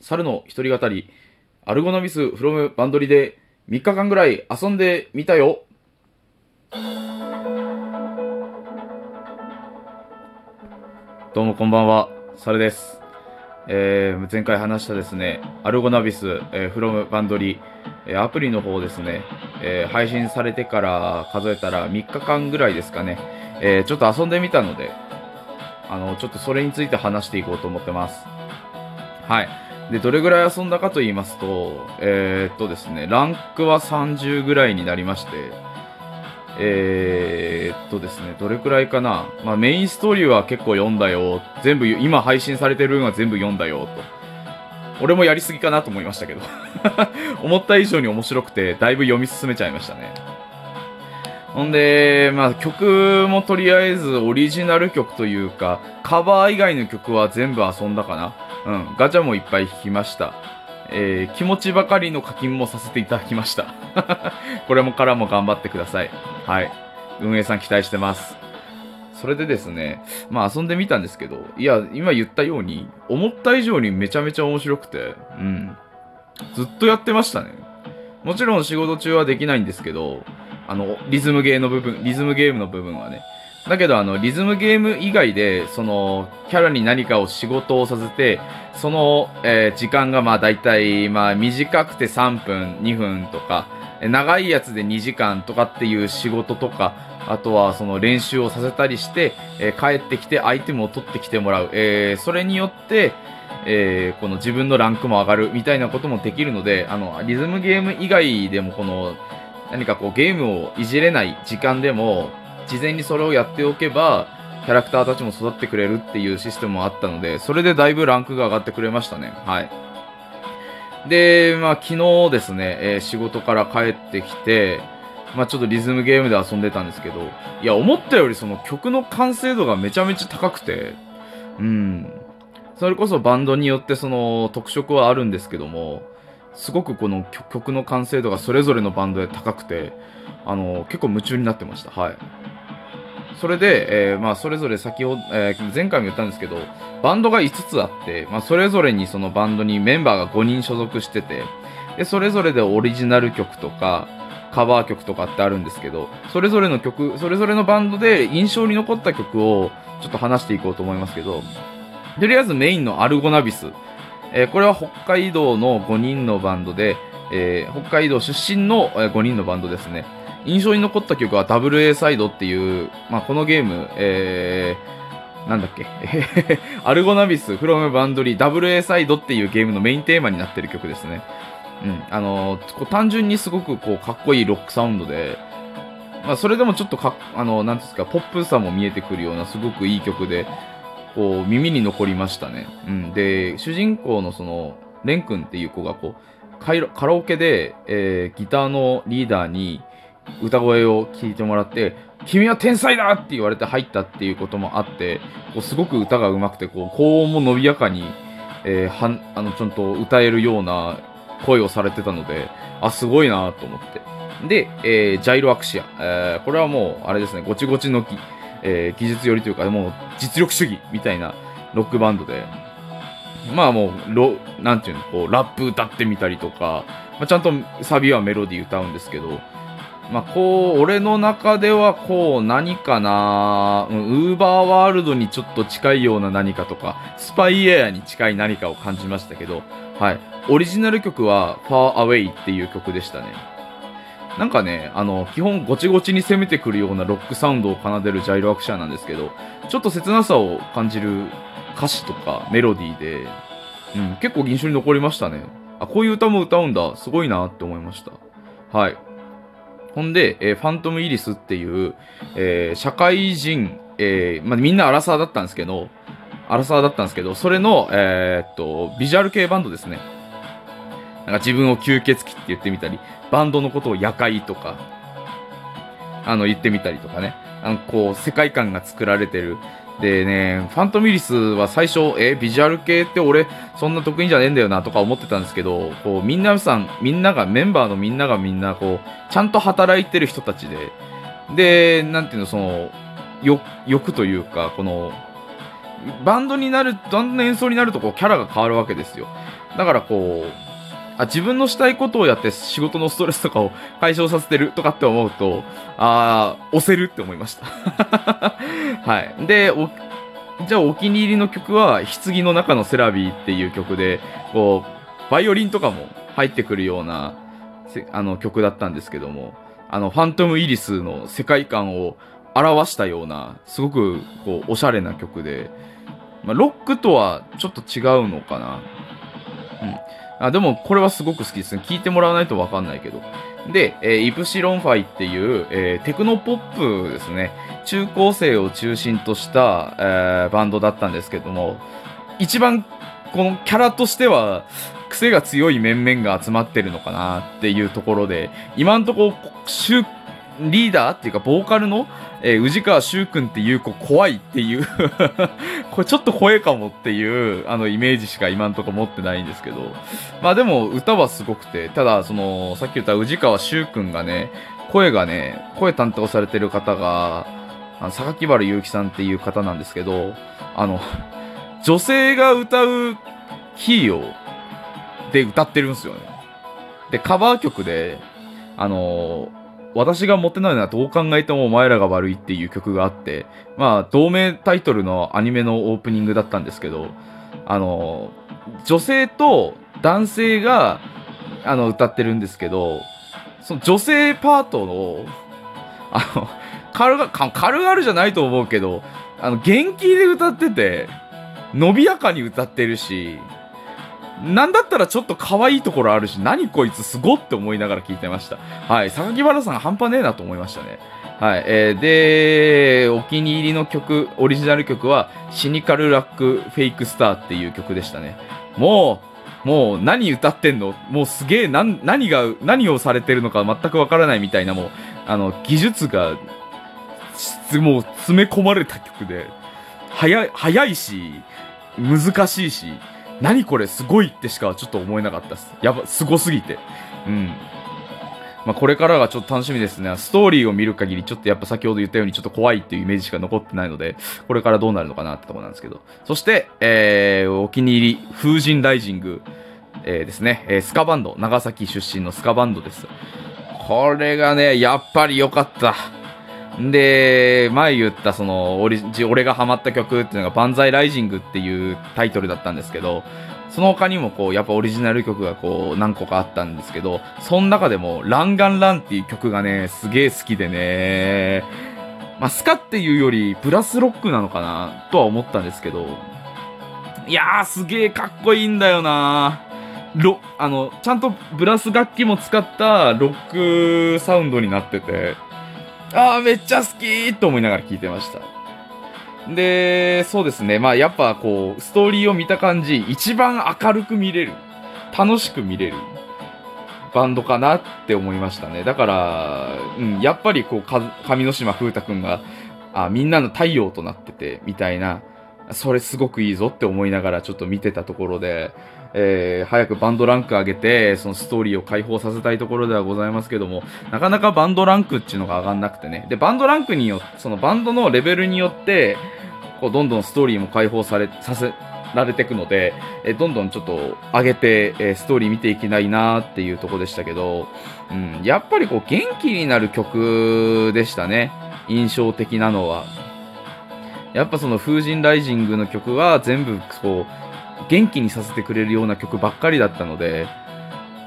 猿の一人語り、アルゴノミスフロムバンドリで3日間ぐらい遊んでみたよ。どうもこんばんは、猿です。えー、前回話したですね、アルゴナビス、えー、フロムバンドリ、えーアプリの方ですね、えー配信されてから数えたら3日間ぐらいですかね、えーちょっと遊んでみたので、あの、ちょっとそれについて話していこうと思ってます。はい。で、どれぐらい遊んだかと言いますと、えーっとですね、ランクは30ぐらいになりまして、えーっとですね、どれくらいかな。まあメインストーリーは結構読んだよ。全部、今配信されてるのは全部読んだよ、と。俺もやりすぎかなと思いましたけど。思った以上に面白くて、だいぶ読み進めちゃいましたね。ほんで、まあ曲もとりあえずオリジナル曲というか、カバー以外の曲は全部遊んだかな。うん、ガチャもいっぱい弾きました。えー気持ちばかりの課金もさせていただきました。これもからも頑張ってください。はい。運営さん期待してます。それでですね、まあ遊んでみたんですけど、いや、今言ったように、思った以上にめちゃめちゃ面白くて、うん。ずっとやってましたね。もちろん仕事中はできないんですけど、あの、リズムゲーの部分、リズムゲームの部分はね。だけど、あの、リズムゲーム以外で、その、キャラに何かを仕事をさせて、その、えー時間がまあ大体、まあ短くて3分、2分とか、長いやつで2時間とかっていう仕事とか、あとはその練習をさせたりして、えー帰ってきてアイテムを取ってきてもらう。えーそれによって、えーこの自分のランクも上がるみたいなこともできるので、あの、リズムゲーム以外でもこの、何かこうゲームをいじれない時間でも、事前にそれをやっておけば、キャラクターたちも育ってくれるっていうシステムもあったので、それでだいぶランクが上がってくれましたね。はい。で、まあ昨日ですね、えー仕事から帰ってきて、まあちょっとリズムゲームで遊んでたんですけど、いや、思ったよりその曲の完成度がめちゃめちゃ高くて、うん。それこそバンドによってその特色はあるんですけども、すごくこの曲の完成度がそれぞれのバンドで高くて、あの、結構夢中になってました。はい。それで、えーまあ、それぞれ先ほど、えー前回も言ったんですけど、バンドが5つあって、まあ、それぞれにそのバンドにメンバーが5人所属してて、で、それぞれでオリジナル曲とか、カバー曲とかってあるんですけど、それぞれの曲、それぞれのバンドで印象に残った曲をちょっと話していこうと思いますけど、とりあえずメインのアルゴナビス。えーこれは北海道の5人のバンドで、えー北海道出身の5人のバンドですね。印象に残った曲は WA サイドっていう、まあ、このゲーム、えー、なんだっけ、アルゴナビスフロムバンドリー WA サイドっていうゲームのメインテーマになってる曲ですね。うん。あのー単純にすごくこうかっこいいロックサウンドで、まあ、それでもちょっとか、あの、なんですか、ポップさも見えてくるようなすごくいい曲で、こう、耳に残りましたね。うん。で、主人公のその、レン君っていう子がこう、カロカラオケで、えーギターのリーダーに歌声を聞いてもらって、君は天才だって言われて入ったっていうこともあって、こうすごく歌が上手くて、こう、高音も伸びやかに、えーはん、あの、ちゃんと歌えるような声をされてたので、あ、すごいなと思って。で、えージャイロアクシア。えーこれはもう、あれですね、ごちごちのき、えー技術寄りというか、もう実力主義みたいなロックバンドで、まあもう、ロ、なんていうの、こう、ラップ歌ってみたりとか、まあ、ちゃんとサビはメロディー歌うんですけど、まあこう、俺の中ではこう、何かなウーバーワールドにちょっと近いような何かとか、スパイエアに近い何かを感じましたけど、はい。オリジナル曲は Far Away っていう曲でしたね。なんかね、あの、基本ごちごちに攻めてくるようなロックサウンドを奏でるジャイロアクシャーなんですけど、ちょっと切なさを感じる歌詞とかメロディーで、うん、結構印象に残りましたね。あ、こういう歌も歌うんだ。すごいなって思いました。はい。ほんで、えーファントム・イリスっていう、えー社会人、えーまあ、みんなアラサーだったんですけど、アラサーだったんですけど、それの、えーっと、ビジュアル系バンドですね。なんか自分を吸血鬼って言ってみたり、バンドのことを夜会とか、あの、言ってみたりとかね。あの、こう、世界観が作られてる。でね、ファントミリスは最初、え、ビジュアル系って俺、そんな得意じゃねえんだよなとか思ってたんですけど、こう、みんなさん、みんなが、メンバーのみんながみんな、こう、ちゃんと働いてる人たちで、で、なんていうの、その、欲、欲というか、この、バンドになる、バンドの演奏になるとこうキャラが変わるわけですよ。だからこう、あ自分のしたいことをやって仕事のストレスとかを解消させてるとかって思うと、ああ、押せるって思いました。はい。で、じゃあお気に入りの曲は、棺の中のセラビーっていう曲で、こう、バイオリンとかも入ってくるような、あの曲だったんですけども、あの、ファントム・イリスの世界観を表したような、すごく、こう、おしゃれな曲で、まあ、ロックとはちょっと違うのかな。うん。あでも、これはすごく好きですね。聞いてもらわないとわかんないけど。で、えー、イプシロンファイっていう、えー、テクノポップですね。中高生を中心とした、えー、バンドだったんですけども、一番このキャラとしては、癖が強い面々が集まってるのかなっていうところで、今んとこ、リーダーっていうか、ボーカルの、えー、宇治川修くんっていう子怖いっていう これちょっと怖いかもっていう、あの、イメージしか今んとこ持ってないんですけど、まあでも歌はすごくて、ただ、その、さっき言った宇治川修くんがね、声がね、声担当されてる方が、あの、榊原祐希さんっていう方なんですけど、あの、女性が歌うキーを、で歌ってるんですよね。で、カバー曲で、あの私が持ってないのはどう考えてもお前らが悪いっていう曲があって、まあ、同名タイトルのアニメのオープニングだったんですけど、あの、女性と男性が、あの、歌ってるんですけど、その女性パートの、あの、軽が、軽々じゃないと思うけど、あの、元気で歌ってて、伸びやかに歌ってるし、なんだったらちょっと可愛いところあるし、何こいつすごって思いながら聞いてました。はい。榊原さん半端ねえなと思いましたね。はい。えー、で、お気に入りの曲、オリジナル曲は、シニカルラックフェイクスターっていう曲でしたね。もう、もう何歌ってんの？もうすげえ、何、が、何をされてるのか全くわからないみたいな、もう、あの、技術が、もう詰め込まれた曲で、早い、早いし、難しいし、何これすごいってしかちょっと思えなかったです。やば、すごすぎて。うん。まあ、これからがちょっと楽しみですね。ストーリーを見る限り、ちょっとやっぱ先ほど言ったようにちょっと怖いっていうイメージしか残ってないので、これからどうなるのかなってとこなんですけど。そして、えー、お気に入り、風神ライジング、えー、ですね、えー、スカバンド、長崎出身のスカバンドです。これがね、やっぱり良かった。で、前言ったその、オリ俺がハマった曲っていうのが、万歳ライジングっていうタイトルだったんですけど、その他にもこう、やっぱオリジナル曲がこう、何個かあったんですけど、その中でも、ランガンランっていう曲がね、すげえ好きでね、まあ、スカっていうより、プラスロックなのかな、とは思ったんですけど、いやー、すげえかっこいいんだよな。ロ、あの、ちゃんとブラス楽器も使ったロックサウンドになってて、ああ、めっちゃ好きと思いながら聞いてました。で、そうですね。まあやっぱこう、ストーリーを見た感じ、一番明るく見れる。楽しく見れる。バンドかなって思いましたね。だから、うん、やっぱりこう、上之島風太くんが、あ、みんなの太陽となってて、みたいな、それすごくいいぞって思いながらちょっと見てたところで、えー、早くバンドランク上げて、そのストーリーを解放させたいところではございますけども、なかなかバンドランクっていうのが上がんなくてね。で、バンドランクによって、そのバンドのレベルによって、こう、どんどんストーリーも解放され、させ、られていくので、えどんどんちょっと上げて、えストーリー見ていきたいなっていうとこでしたけど、うん、やっぱりこう元気になる曲でしたね。印象的なのは。やっぱその風神ライジングの曲は全部こう、元気にさせてくれるような曲ばっかりだったので、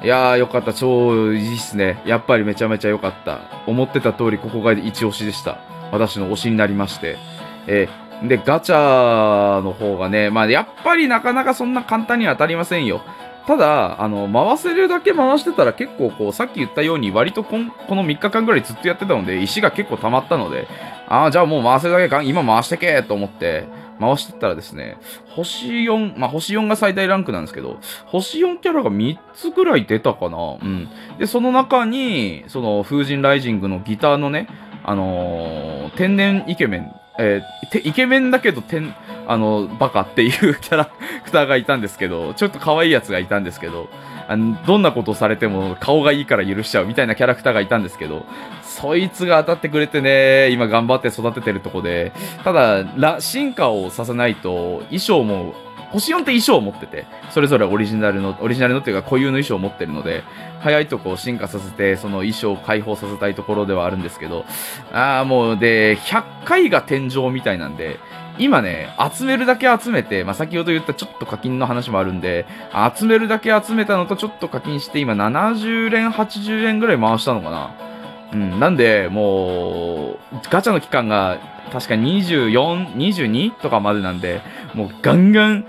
いやーよかった。超いいっすね。やっぱりめちゃめちゃ良かった。思ってた通りここが一押しでした。私の推しになりまして。えー、で、ガチャの方がね、まあやっぱりなかなかそんな簡単には当たりませんよ。ただ、あの、回せるだけ回してたら結構こう、さっき言ったように割とこの3日間ぐらいずっとやってたので、石が結構溜まったので、ああ、じゃあもう回せるだけか、今回してけと思って、回してったらですね、星4、まあ、星4が最大ランクなんですけど、星4キャラが3つぐらい出たかな？うん。で、その中に、その、風神ライジングのギターのね、あのー、天然イケメン、えー、イケメンだけど天、あの、バカっていうキャラクターがいたんですけど、ちょっと可愛いやつがいたんですけど、あのどんなことされても顔がいいから許しちゃうみたいなキャラクターがいたんですけど、そいつが当たってくれてね、今頑張って育ててるとこで、ただ、進化をさせないと、衣装も、星4って衣装を持ってて、それぞれオリジナルの、オリジナルのっていうか固有の衣装を持ってるので、早いとこ進化させて、その衣装を解放させたいところではあるんですけど、ああ、もう、で、100回が天井みたいなんで、今ね、集めるだけ集めて、まあ、先ほど言ったちょっと課金の話もあるんで、集めるだけ集めたのとちょっと課金して、今70連、80円ぐらい回したのかな。うん、なんで、もう、ガチャの期間が確か24、22とかまでなんで、もうガンガン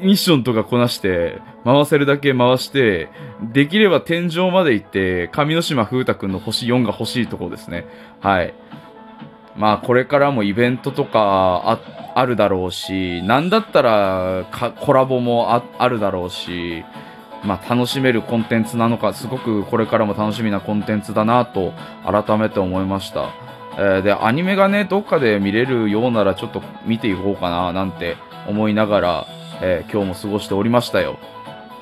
ミッションとかこなして、回せるだけ回して、できれば天井まで行って、上之島風太くんの星4が欲しいところですね。はい。まあ、これからもイベントとかあるだろうし、なんだったらコラボもあるだろうし、まあ、楽しめるコンテンツなのか、すごくこれからも楽しみなコンテンツだなと改めて思いました。えー、で、アニメがね、どっかで見れるようならちょっと見ていこうかななんて思いながら、えー、今日も過ごしておりましたよ。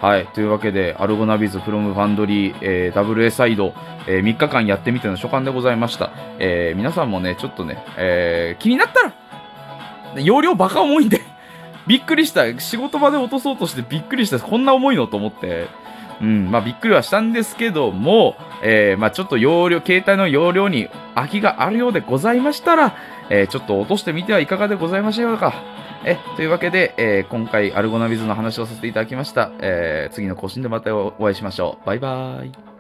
はい。というわけで、アルゴナビズフロムファンドリー、えー、WA サイド、えー、3日間やってみての所感でございました。え、皆さんもね、ちょっとね、え、気になったら、容量バカ重いんでびっくりした。仕事場で落とそうとしてびっくりした。こんな重いのと思って。うん、まあびっくりはしたんですけども、えー、まあちょっと容量、携帯の容量に空きがあるようでございましたら、えー、ちょっと落としてみてはいかがでございましょうか。え、というわけで、えー、今回アルゴナビズの話をさせていただきました。えー、次の更新でまたお会いしましょう。バイバーイ。